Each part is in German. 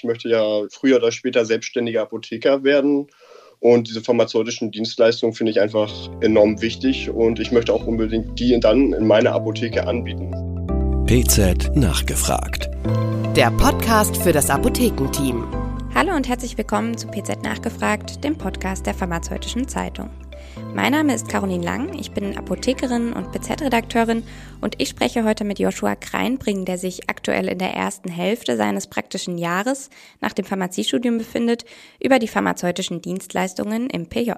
Ich möchte ja früher oder später selbstständiger Apotheker werden. Und diese pharmazeutischen Dienstleistungen finde ich einfach enorm wichtig und ich möchte auch unbedingt die dann in meiner Apotheke anbieten. PZ nachgefragt. Der Podcast für das Apothekenteam. Hallo und herzlich willkommen zu PZ Nachgefragt, dem Podcast der Pharmazeutischen Zeitung. Mein Name ist Caroline Lang, ich bin Apothekerin und BZ-Redakteurin und ich spreche heute mit Joshua Kreinbring, der sich aktuell in der ersten Hälfte seines praktischen Jahres nach dem Pharmaziestudium befindet, über die pharmazeutischen Dienstleistungen im PJ.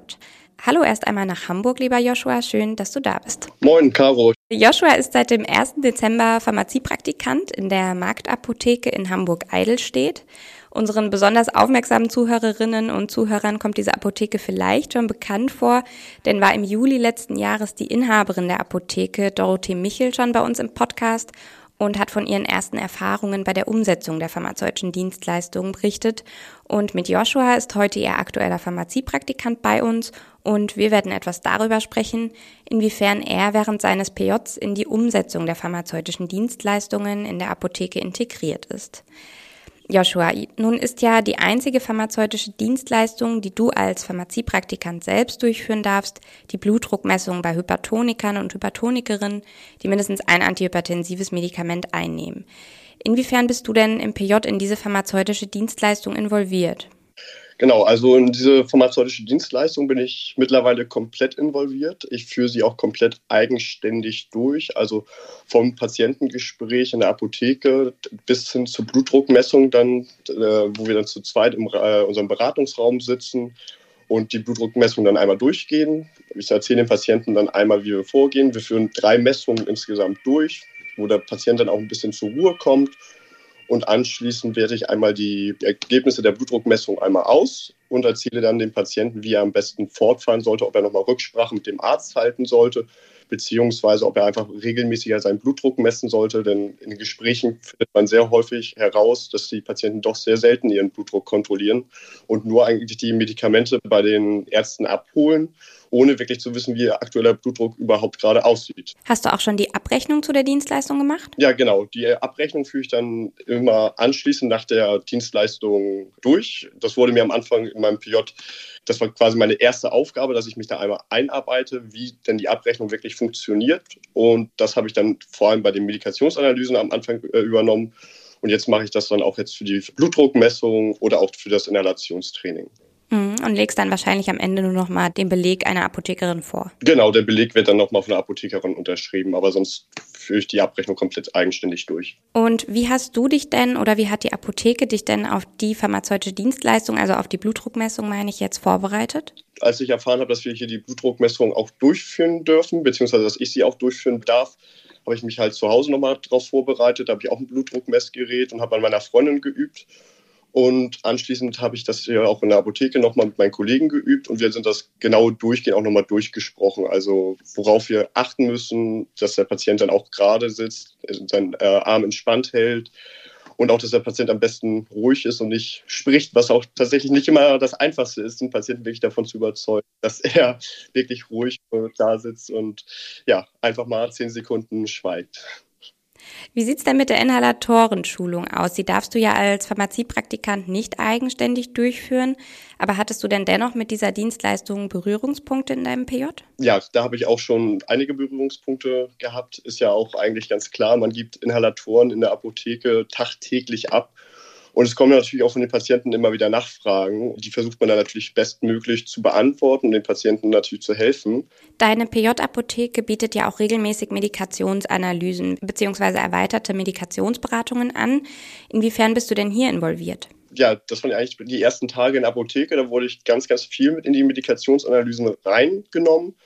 Hallo erst einmal nach Hamburg, lieber Joshua, schön, dass du da bist. Moin, Caro. Joshua ist seit dem 1. Dezember Pharmaziepraktikant in der Marktapotheke in Hamburg-Eidelstedt Unseren besonders aufmerksamen Zuhörerinnen und Zuhörern kommt diese Apotheke vielleicht schon bekannt vor, denn war im Juli letzten Jahres die Inhaberin der Apotheke, Dorothee Michel, schon bei uns im Podcast und hat von ihren ersten Erfahrungen bei der Umsetzung der pharmazeutischen Dienstleistungen berichtet. Und mit Joshua ist heute ihr aktueller Pharmaziepraktikant bei uns und wir werden etwas darüber sprechen, inwiefern er während seines PJs in die Umsetzung der pharmazeutischen Dienstleistungen in der Apotheke integriert ist. Joshua, nun ist ja die einzige pharmazeutische Dienstleistung, die du als Pharmaziepraktikant selbst durchführen darfst, die Blutdruckmessung bei Hypertonikern und Hypertonikerinnen, die mindestens ein antihypertensives Medikament einnehmen. Inwiefern bist du denn im PJ in diese pharmazeutische Dienstleistung involviert? Genau, also in diese pharmazeutische Dienstleistung bin ich mittlerweile komplett involviert. Ich führe sie auch komplett eigenständig durch, also vom Patientengespräch in der Apotheke bis hin zur Blutdruckmessung, dann, äh, wo wir dann zu zweit in äh, unserem Beratungsraum sitzen und die Blutdruckmessung dann einmal durchgehen. Ich erzähle dem Patienten dann einmal, wie wir vorgehen. Wir führen drei Messungen insgesamt durch, wo der Patient dann auch ein bisschen zur Ruhe kommt und anschließend werte ich einmal die Ergebnisse der Blutdruckmessung einmal aus und erzähle dann dem Patienten, wie er am besten fortfahren sollte, ob er nochmal Rücksprache mit dem Arzt halten sollte, beziehungsweise ob er einfach regelmäßiger seinen Blutdruck messen sollte. Denn in Gesprächen findet man sehr häufig heraus, dass die Patienten doch sehr selten ihren Blutdruck kontrollieren und nur eigentlich die Medikamente bei den Ärzten abholen ohne wirklich zu wissen, wie ihr aktueller Blutdruck überhaupt gerade aussieht. Hast du auch schon die Abrechnung zu der Dienstleistung gemacht? Ja, genau. Die Abrechnung führe ich dann immer anschließend nach der Dienstleistung durch. Das wurde mir am Anfang in meinem PJ, das war quasi meine erste Aufgabe, dass ich mich da einmal einarbeite, wie denn die Abrechnung wirklich funktioniert. Und das habe ich dann vor allem bei den Medikationsanalysen am Anfang äh, übernommen. Und jetzt mache ich das dann auch jetzt für die Blutdruckmessung oder auch für das Inhalationstraining. Mhm. Und legst dann wahrscheinlich am Ende nur noch mal den Beleg einer Apothekerin vor. Genau, der Beleg wird dann noch mal von der Apothekerin unterschrieben, aber sonst führe ich die Abrechnung komplett eigenständig durch. Und wie hast du dich denn oder wie hat die Apotheke dich denn auf die pharmazeutische Dienstleistung, also auf die Blutdruckmessung, meine ich jetzt, vorbereitet? Als ich erfahren habe, dass wir hier die Blutdruckmessung auch durchführen dürfen, beziehungsweise dass ich sie auch durchführen darf, habe ich mich halt zu Hause nochmal darauf vorbereitet. Da habe ich auch ein Blutdruckmessgerät und habe an meiner Freundin geübt. Und anschließend habe ich das ja auch in der Apotheke nochmal mit meinen Kollegen geübt und wir sind das genau durchgehend auch nochmal durchgesprochen. Also worauf wir achten müssen, dass der Patient dann auch gerade sitzt, seinen äh, Arm entspannt hält und auch, dass der Patient am besten ruhig ist und nicht spricht, was auch tatsächlich nicht immer das Einfachste ist, den Patienten wirklich davon zu überzeugen, dass er wirklich ruhig da sitzt und ja, einfach mal zehn Sekunden schweigt. Wie sieht's denn mit der Inhalatorenschulung aus? Die darfst du ja als Pharmaziepraktikant nicht eigenständig durchführen. Aber hattest du denn dennoch mit dieser Dienstleistung Berührungspunkte in deinem PJ? Ja, da habe ich auch schon einige Berührungspunkte gehabt. Ist ja auch eigentlich ganz klar, man gibt Inhalatoren in der Apotheke tagtäglich ab. Und es kommen natürlich auch von den Patienten immer wieder Nachfragen. Die versucht man dann natürlich bestmöglich zu beantworten und den Patienten natürlich zu helfen. Deine PJ-Apotheke bietet ja auch regelmäßig Medikationsanalysen bzw. erweiterte Medikationsberatungen an. Inwiefern bist du denn hier involviert? ja, das waren eigentlich die ersten Tage in der Apotheke. Da wurde ich ganz, ganz viel mit in die Medikationsanalysen reingenommen.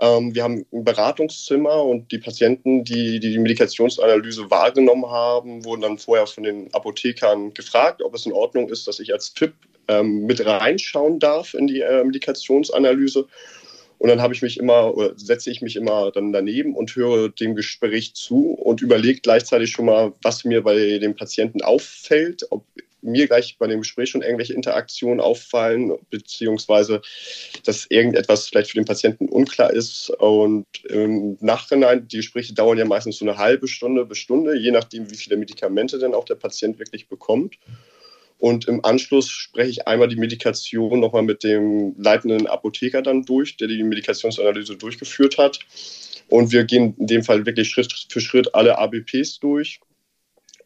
Ähm, wir haben ein Beratungszimmer und die Patienten, die, die Medikationsanalyse wahrgenommen haben, wurden dann vorher von den Apothekern gefragt, ob es in Ordnung ist, dass ich als Tipp ähm, mit reinschauen darf in die äh, Medikationsanalyse. Und dann habe ich mich immer oder setze ich mich immer dann daneben und höre dem Gespräch zu und überlege gleichzeitig schon mal, was mir bei dem Patienten auffällt, ob mir gleich bei dem Gespräch schon irgendwelche Interaktionen auffallen, beziehungsweise dass irgendetwas vielleicht für den Patienten unklar ist. Und im Nachhinein, die Gespräche dauern ja meistens so eine halbe Stunde bis Stunde, je nachdem, wie viele Medikamente denn auch der Patient wirklich bekommt. Und im Anschluss spreche ich einmal die Medikation nochmal mit dem leitenden Apotheker dann durch, der die Medikationsanalyse durchgeführt hat. Und wir gehen in dem Fall wirklich Schritt für Schritt alle ABPs durch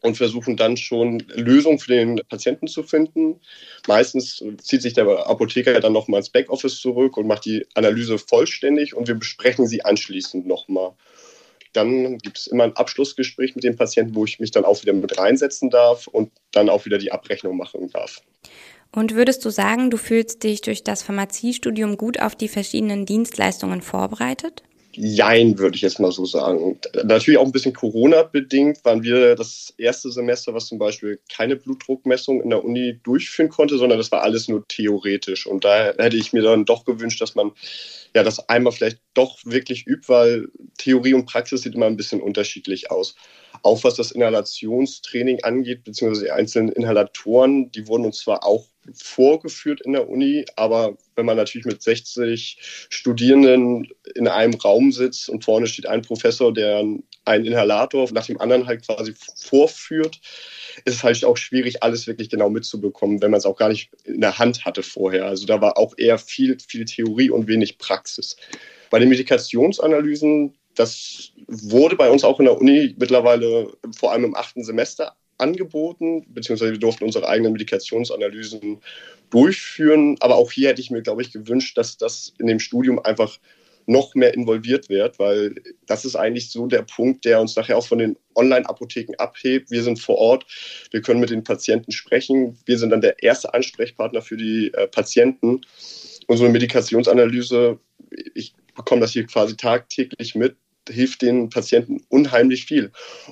und versuchen dann schon Lösungen für den Patienten zu finden. Meistens zieht sich der Apotheker dann nochmal ins Backoffice zurück und macht die Analyse vollständig und wir besprechen sie anschließend nochmal. Dann gibt es immer ein Abschlussgespräch mit dem Patienten, wo ich mich dann auch wieder mit reinsetzen darf und dann auch wieder die Abrechnung machen darf. Und würdest du sagen, du fühlst dich durch das Pharmaziestudium gut auf die verschiedenen Dienstleistungen vorbereitet? Jein, würde ich jetzt mal so sagen. Natürlich auch ein bisschen Corona-bedingt waren wir das erste Semester, was zum Beispiel keine Blutdruckmessung in der Uni durchführen konnte, sondern das war alles nur theoretisch. Und da hätte ich mir dann doch gewünscht, dass man ja das einmal vielleicht doch wirklich übt, weil Theorie und Praxis sieht immer ein bisschen unterschiedlich aus. Auch was das Inhalationstraining angeht, beziehungsweise die einzelnen Inhalatoren, die wurden uns zwar auch vorgeführt in der Uni, aber wenn man natürlich mit 60 Studierenden in einem Raum sitzt und vorne steht ein Professor, der einen Inhalator nach dem anderen halt quasi vorführt, ist es halt auch schwierig, alles wirklich genau mitzubekommen, wenn man es auch gar nicht in der Hand hatte vorher. Also da war auch eher viel, viel Theorie und wenig Praxis. Bei den Medikationsanalysen, das wurde bei uns auch in der Uni mittlerweile vor allem im achten Semester angeboten, beziehungsweise wir durften unsere eigenen Medikationsanalysen durchführen. Aber auch hier hätte ich mir, glaube ich, gewünscht, dass das in dem Studium einfach noch mehr involviert wird, weil das ist eigentlich so der Punkt, der uns nachher auch von den Online-Apotheken abhebt. Wir sind vor Ort, wir können mit den Patienten sprechen, wir sind dann der erste Ansprechpartner für die äh, Patienten. Unsere Medikationsanalyse, ich bekomme das hier quasi tagtäglich mit, hilft den Patienten unheimlich viel.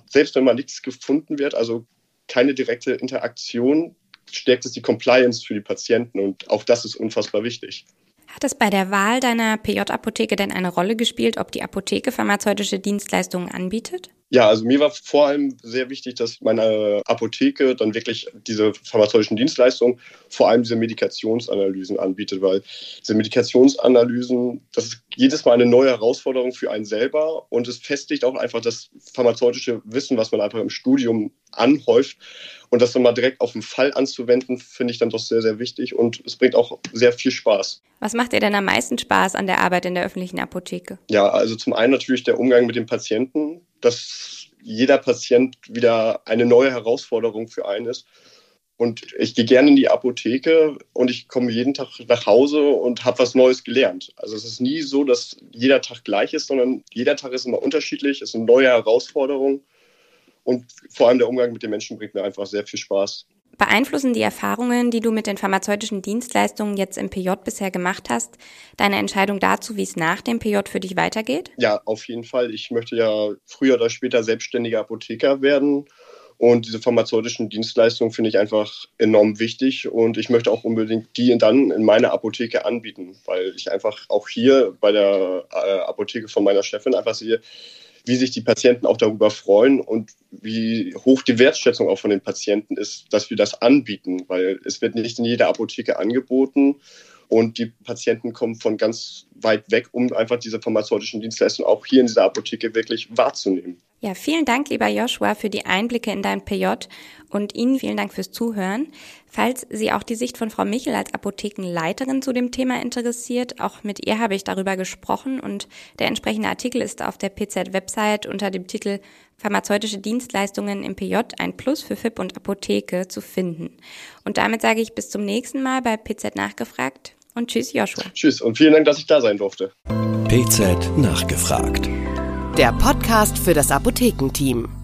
Selbst wenn mal nichts gefunden wird, also keine direkte Interaktion, stärkt es die Compliance für die Patienten und auch das ist unfassbar wichtig. Hat es bei der Wahl deiner PJ-Apotheke denn eine Rolle gespielt, ob die Apotheke pharmazeutische Dienstleistungen anbietet? Ja, also mir war vor allem sehr wichtig, dass meine Apotheke dann wirklich diese pharmazeutischen Dienstleistungen, vor allem diese Medikationsanalysen anbietet, weil diese Medikationsanalysen, das ist jedes Mal eine neue Herausforderung für einen selber und es festigt auch einfach das pharmazeutische Wissen, was man einfach im Studium anhäuft. Und das dann mal direkt auf den Fall anzuwenden, finde ich dann doch sehr, sehr wichtig und es bringt auch sehr viel Spaß. Was macht dir denn am meisten Spaß an der Arbeit in der öffentlichen Apotheke? Ja, also zum einen natürlich der Umgang mit dem Patienten dass jeder Patient wieder eine neue Herausforderung für einen ist. Und ich gehe gerne in die Apotheke und ich komme jeden Tag nach Hause und habe was Neues gelernt. Also es ist nie so, dass jeder Tag gleich ist, sondern jeder Tag ist immer unterschiedlich, ist eine neue Herausforderung. Und vor allem der Umgang mit den Menschen bringt mir einfach sehr viel Spaß. Beeinflussen die Erfahrungen, die du mit den pharmazeutischen Dienstleistungen jetzt im PJ bisher gemacht hast, deine Entscheidung dazu, wie es nach dem PJ für dich weitergeht? Ja, auf jeden Fall. Ich möchte ja früher oder später selbstständiger Apotheker werden. Und diese pharmazeutischen Dienstleistungen finde ich einfach enorm wichtig und ich möchte auch unbedingt die dann in meiner Apotheke anbieten, weil ich einfach auch hier bei der äh, Apotheke von meiner Chefin einfach sehe, wie sich die Patienten auch darüber freuen und wie hoch die Wertschätzung auch von den Patienten ist, dass wir das anbieten, weil es wird nicht in jeder Apotheke angeboten und die Patienten kommen von ganz weit weg, um einfach diese pharmazeutischen Dienstleistungen auch hier in dieser Apotheke wirklich wahrzunehmen. Ja, vielen Dank, lieber Joshua, für die Einblicke in dein PJ und Ihnen vielen Dank fürs Zuhören. Falls Sie auch die Sicht von Frau Michel als Apothekenleiterin zu dem Thema interessiert, auch mit ihr habe ich darüber gesprochen und der entsprechende Artikel ist auf der PZ-Website unter dem Titel Pharmazeutische Dienstleistungen im PJ ein Plus für FIP und Apotheke zu finden. Und damit sage ich bis zum nächsten Mal bei PZ nachgefragt und tschüss Joshua. Tschüss und vielen Dank, dass ich da sein durfte. PZ nachgefragt der Podcast für das Apothekenteam.